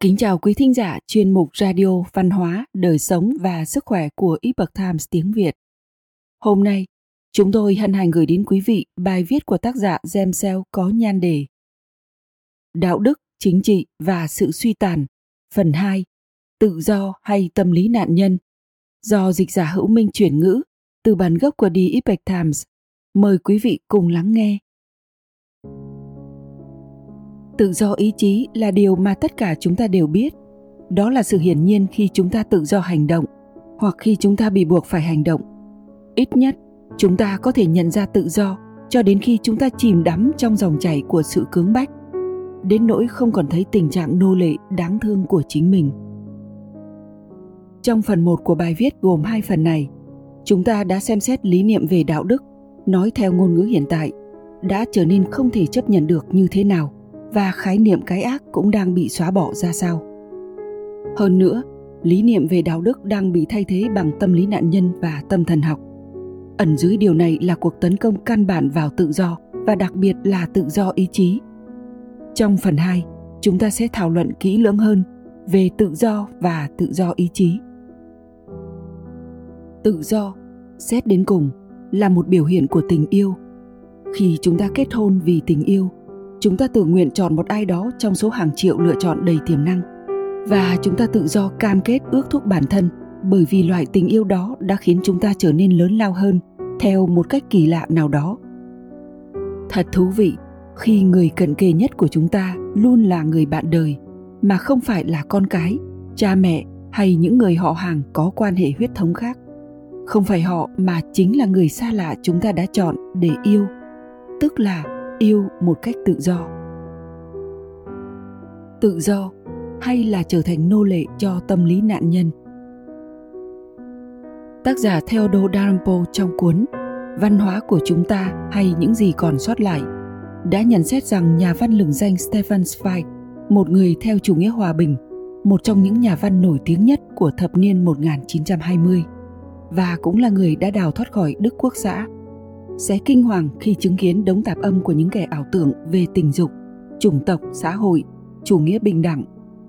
Kính chào quý thính giả chuyên mục Radio Văn hóa, Đời sống và Sức khỏe của Epoch Times tiếng Việt. Hôm nay, chúng tôi hân hạnh gửi đến quý vị bài viết của tác giả Jem có nhan đề Đạo đức, chính trị và sự suy tàn, phần 2, tự do hay tâm lý nạn nhân, do dịch giả hữu minh chuyển ngữ từ bản gốc của The Epoch Times. Mời quý vị cùng lắng nghe tự do ý chí là điều mà tất cả chúng ta đều biết. Đó là sự hiển nhiên khi chúng ta tự do hành động, hoặc khi chúng ta bị buộc phải hành động. Ít nhất, chúng ta có thể nhận ra tự do cho đến khi chúng ta chìm đắm trong dòng chảy của sự cưỡng bách, đến nỗi không còn thấy tình trạng nô lệ đáng thương của chính mình. Trong phần 1 của bài viết gồm hai phần này, chúng ta đã xem xét lý niệm về đạo đức, nói theo ngôn ngữ hiện tại, đã trở nên không thể chấp nhận được như thế nào và khái niệm cái ác cũng đang bị xóa bỏ ra sao hơn nữa lý niệm về đạo đức đang bị thay thế bằng tâm lý nạn nhân và tâm thần học ẩn dưới điều này là cuộc tấn công căn bản vào tự do và đặc biệt là tự do ý chí trong phần 2, chúng ta sẽ thảo luận kỹ lưỡng hơn về tự do và tự do ý chí. Tự do, xét đến cùng, là một biểu hiện của tình yêu. Khi chúng ta kết hôn vì tình yêu, chúng ta tự nguyện chọn một ai đó trong số hàng triệu lựa chọn đầy tiềm năng. Và chúng ta tự do cam kết ước thúc bản thân bởi vì loại tình yêu đó đã khiến chúng ta trở nên lớn lao hơn theo một cách kỳ lạ nào đó. Thật thú vị, khi người cận kề nhất của chúng ta luôn là người bạn đời, mà không phải là con cái, cha mẹ hay những người họ hàng có quan hệ huyết thống khác. Không phải họ mà chính là người xa lạ chúng ta đã chọn để yêu. Tức là yêu một cách tự do. Tự do hay là trở thành nô lệ cho tâm lý nạn nhân? Tác giả Theodore Dalrymple trong cuốn Văn hóa của chúng ta hay những gì còn sót lại đã nhận xét rằng nhà văn lừng danh Stefan Zweig, một người theo chủ nghĩa hòa bình, một trong những nhà văn nổi tiếng nhất của thập niên 1920 và cũng là người đã đào thoát khỏi Đức Quốc xã sẽ kinh hoàng khi chứng kiến đống tạp âm của những kẻ ảo tưởng về tình dục, chủng tộc, xã hội, chủ nghĩa bình đẳng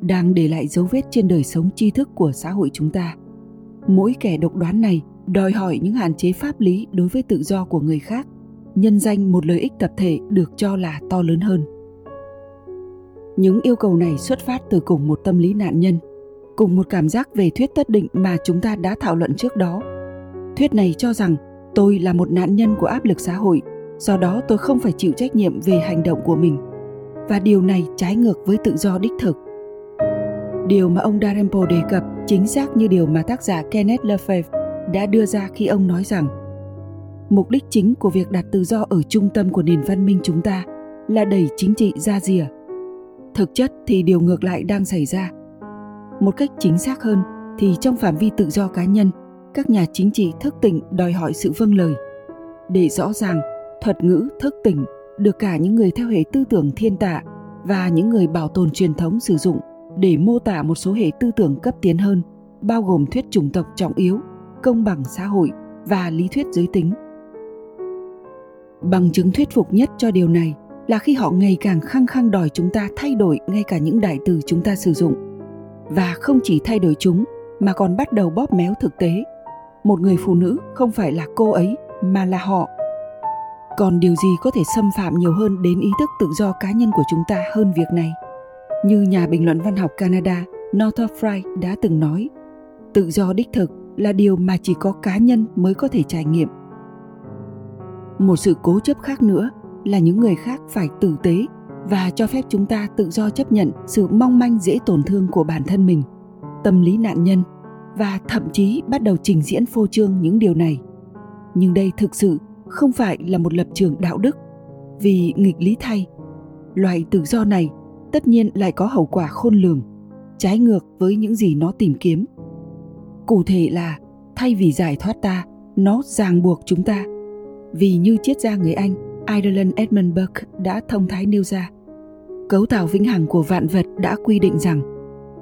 đang để lại dấu vết trên đời sống tri thức của xã hội chúng ta. Mỗi kẻ độc đoán này đòi hỏi những hạn chế pháp lý đối với tự do của người khác, nhân danh một lợi ích tập thể được cho là to lớn hơn. Những yêu cầu này xuất phát từ cùng một tâm lý nạn nhân, cùng một cảm giác về thuyết tất định mà chúng ta đã thảo luận trước đó. Thuyết này cho rằng tôi là một nạn nhân của áp lực xã hội, do đó tôi không phải chịu trách nhiệm về hành động của mình. Và điều này trái ngược với tự do đích thực. Điều mà ông Dalrymple đề cập chính xác như điều mà tác giả Kenneth Lefebvre đã đưa ra khi ông nói rằng, mục đích chính của việc đặt tự do ở trung tâm của nền văn minh chúng ta là đẩy chính trị ra rìa. Thực chất thì điều ngược lại đang xảy ra. Một cách chính xác hơn thì trong phạm vi tự do cá nhân các nhà chính trị thức tỉnh đòi hỏi sự vâng lời. Để rõ ràng, thuật ngữ thức tỉnh được cả những người theo hệ tư tưởng thiên tạ và những người bảo tồn truyền thống sử dụng để mô tả một số hệ tư tưởng cấp tiến hơn, bao gồm thuyết chủng tộc trọng yếu, công bằng xã hội và lý thuyết giới tính. Bằng chứng thuyết phục nhất cho điều này là khi họ ngày càng khăng khăng đòi chúng ta thay đổi ngay cả những đại từ chúng ta sử dụng. Và không chỉ thay đổi chúng, mà còn bắt đầu bóp méo thực tế một người phụ nữ không phải là cô ấy, mà là họ. Còn điều gì có thể xâm phạm nhiều hơn đến ý thức tự do cá nhân của chúng ta hơn việc này? Như nhà bình luận văn học canada northrop frye đã từng nói, tự do đích thực là điều mà chỉ có cá nhân mới có thể trải nghiệm. Một sự cố chấp khác nữa là những người khác phải tử tế và cho phép chúng ta tự do chấp nhận sự mong manh dễ tổn thương của bản thân mình. Tâm lý nạn nhân và thậm chí bắt đầu trình diễn phô trương những điều này. Nhưng đây thực sự không phải là một lập trường đạo đức. Vì nghịch lý thay loại tự do này tất nhiên lại có hậu quả khôn lường, trái ngược với những gì nó tìm kiếm. Cụ thể là, thay vì giải thoát ta, nó ràng buộc chúng ta. Vì như triết gia người anh, Ireland Edmund Burke đã thông thái nêu ra, cấu tạo vĩnh hằng của vạn vật đã quy định rằng,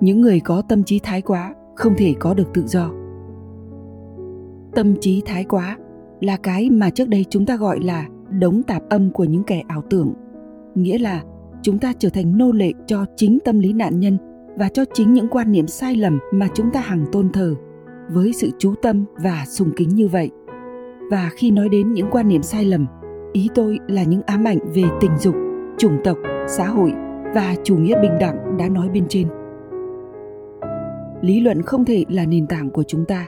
những người có tâm trí thái quá không thể có được tự do. Tâm trí thái quá là cái mà trước đây chúng ta gọi là đống tạp âm của những kẻ ảo tưởng. Nghĩa là chúng ta trở thành nô lệ cho chính tâm lý nạn nhân và cho chính những quan niệm sai lầm mà chúng ta hằng tôn thờ với sự chú tâm và sùng kính như vậy. Và khi nói đến những quan niệm sai lầm, ý tôi là những ám ảnh về tình dục, chủng tộc, xã hội và chủ nghĩa bình đẳng đã nói bên trên lý luận không thể là nền tảng của chúng ta.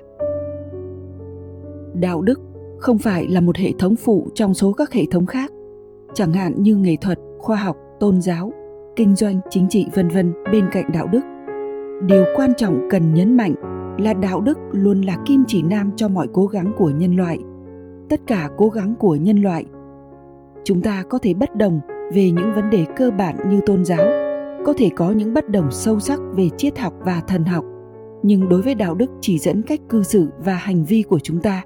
Đạo đức không phải là một hệ thống phụ trong số các hệ thống khác, chẳng hạn như nghệ thuật, khoa học, tôn giáo, kinh doanh, chính trị, vân vân, bên cạnh đạo đức. Điều quan trọng cần nhấn mạnh là đạo đức luôn là kim chỉ nam cho mọi cố gắng của nhân loại. Tất cả cố gắng của nhân loại, chúng ta có thể bất đồng về những vấn đề cơ bản như tôn giáo, có thể có những bất đồng sâu sắc về triết học và thần học nhưng đối với đạo đức chỉ dẫn cách cư xử và hành vi của chúng ta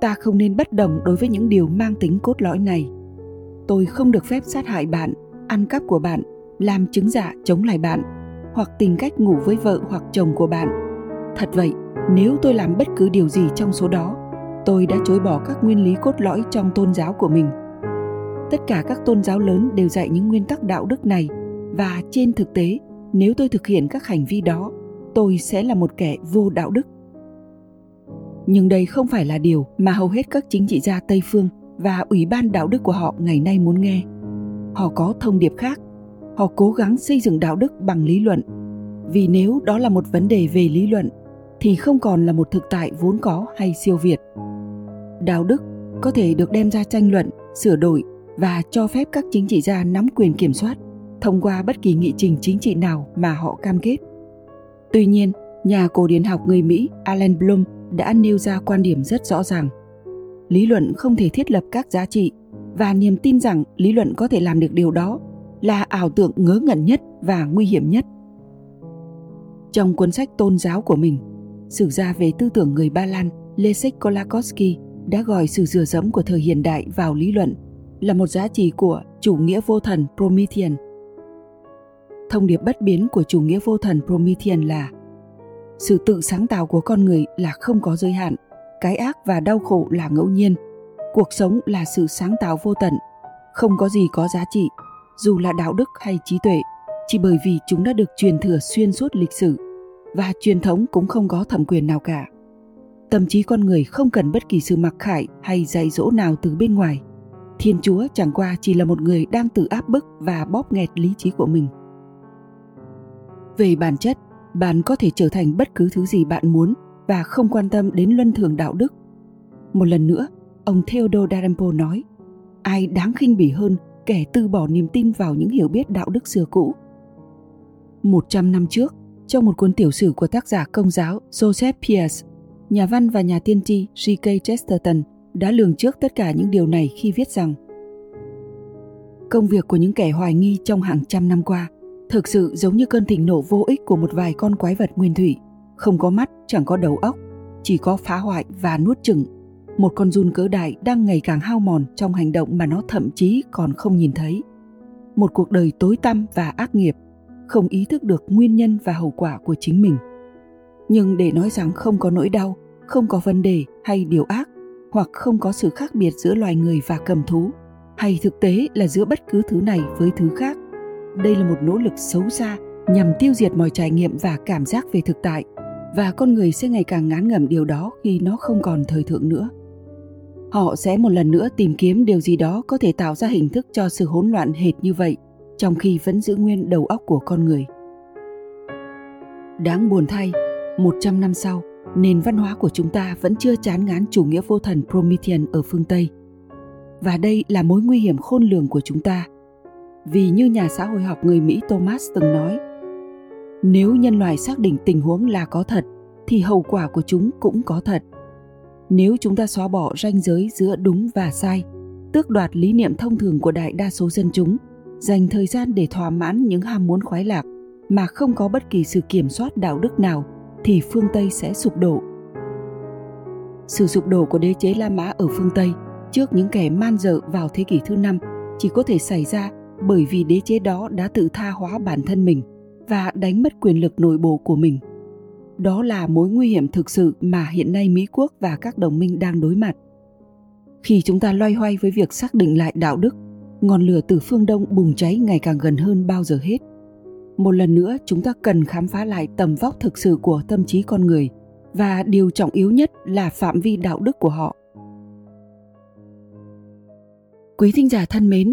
ta không nên bất đồng đối với những điều mang tính cốt lõi này. Tôi không được phép sát hại bạn, ăn cắp của bạn, làm chứng giả chống lại bạn, hoặc tìm cách ngủ với vợ hoặc chồng của bạn. Thật vậy, nếu tôi làm bất cứ điều gì trong số đó, tôi đã chối bỏ các nguyên lý cốt lõi trong tôn giáo của mình. Tất cả các tôn giáo lớn đều dạy những nguyên tắc đạo đức này, và trên thực tế, nếu tôi thực hiện các hành vi đó tôi sẽ là một kẻ vô đạo đức. Nhưng đây không phải là điều mà hầu hết các chính trị gia tây phương và ủy ban đạo đức của họ ngày nay muốn nghe. Họ có thông điệp khác. Họ cố gắng xây dựng đạo đức bằng lý luận. Vì nếu đó là một vấn đề về lý luận, thì không còn là một thực tại vốn có hay siêu việt. Đạo đức có thể được đem ra tranh luận, sửa đổi và cho phép các chính trị gia nắm quyền kiểm soát thông qua bất kỳ nghị trình chính trị nào mà họ cam kết tuy nhiên, nhà cổ điển học người mỹ alan bloom đã nêu ra quan điểm rất rõ ràng lý luận không thể thiết lập các giá trị, và niềm tin rằng lý luận có thể làm được điều đó là ảo tưởng ngớ ngẩn nhất và nguy hiểm nhất trong cuốn sách tôn giáo của mình, sử gia về tư tưởng người ba lan, leszek kolakowski đã gọi sự dừa dẫm của thời hiện đại vào lý luận là một giá trị của chủ nghĩa vô thần Promethean. Thông điệp bất biến của chủ nghĩa vô thần Promethean là sự tự sáng tạo của con người là không có giới hạn, cái ác và đau khổ là ngẫu nhiên, cuộc sống là sự sáng tạo vô tận, không có gì có giá trị, dù là đạo đức hay trí tuệ, chỉ bởi vì chúng đã được truyền thừa xuyên suốt lịch sử và truyền thống cũng không có thẩm quyền nào cả. Tâm trí con người không cần bất kỳ sự mặc khải hay dạy dỗ nào từ bên ngoài. Thiên Chúa chẳng qua chỉ là một người đang tự áp bức và bóp nghẹt lý trí của mình. Về bản chất, bạn có thể trở thành bất cứ thứ gì bạn muốn và không quan tâm đến luân thường đạo đức. Một lần nữa, ông Theodore Dalrymple nói, ai đáng khinh bỉ hơn kẻ từ bỏ niềm tin vào những hiểu biết đạo đức xưa cũ. Một trăm năm trước, trong một cuốn tiểu sử của tác giả công giáo Joseph Pierce, nhà văn và nhà tiên tri G.K. Chesterton đã lường trước tất cả những điều này khi viết rằng công việc của những kẻ hoài nghi trong hàng trăm năm qua thực sự giống như cơn thịnh nộ vô ích của một vài con quái vật nguyên thủy. Không có mắt, chẳng có đầu óc, chỉ có phá hoại và nuốt chửng. Một con run cỡ đại đang ngày càng hao mòn trong hành động mà nó thậm chí còn không nhìn thấy. Một cuộc đời tối tăm và ác nghiệp, không ý thức được nguyên nhân và hậu quả của chính mình. Nhưng để nói rằng không có nỗi đau, không có vấn đề hay điều ác, hoặc không có sự khác biệt giữa loài người và cầm thú, hay thực tế là giữa bất cứ thứ này với thứ khác đây là một nỗ lực xấu xa nhằm tiêu diệt mọi trải nghiệm và cảm giác về thực tại và con người sẽ ngày càng ngán ngẩm điều đó khi nó không còn thời thượng nữa họ sẽ một lần nữa tìm kiếm điều gì đó có thể tạo ra hình thức cho sự hỗn loạn hệt như vậy trong khi vẫn giữ nguyên đầu óc của con người đáng buồn thay 100 năm sau, nền văn hóa của chúng ta vẫn chưa chán ngán chủ nghĩa vô thần Promethean ở phương Tây. Và đây là mối nguy hiểm khôn lường của chúng ta. Vì như nhà xã hội học người Mỹ Thomas từng nói, nếu nhân loại xác định tình huống là có thật, thì hậu quả của chúng cũng có thật. Nếu chúng ta xóa bỏ ranh giới giữa đúng và sai, tước đoạt lý niệm thông thường của đại đa số dân chúng, dành thời gian để thỏa mãn những ham muốn khoái lạc mà không có bất kỳ sự kiểm soát đạo đức nào thì phương Tây sẽ sụp đổ. Sự sụp đổ của đế chế La Mã ở phương Tây trước những kẻ man dợ vào thế kỷ thứ năm chỉ có thể xảy ra bởi vì đế chế đó đã tự tha hóa bản thân mình và đánh mất quyền lực nội bộ của mình. Đó là mối nguy hiểm thực sự mà hiện nay Mỹ quốc và các đồng minh đang đối mặt. Khi chúng ta loay hoay với việc xác định lại đạo đức, ngọn lửa từ phương Đông bùng cháy ngày càng gần hơn bao giờ hết. một lần nữa chúng ta cần khám phá lại tầm vóc thực sự của tâm trí con người và điều trọng yếu nhất là phạm vi đạo đức của họ quý thính giả thân mến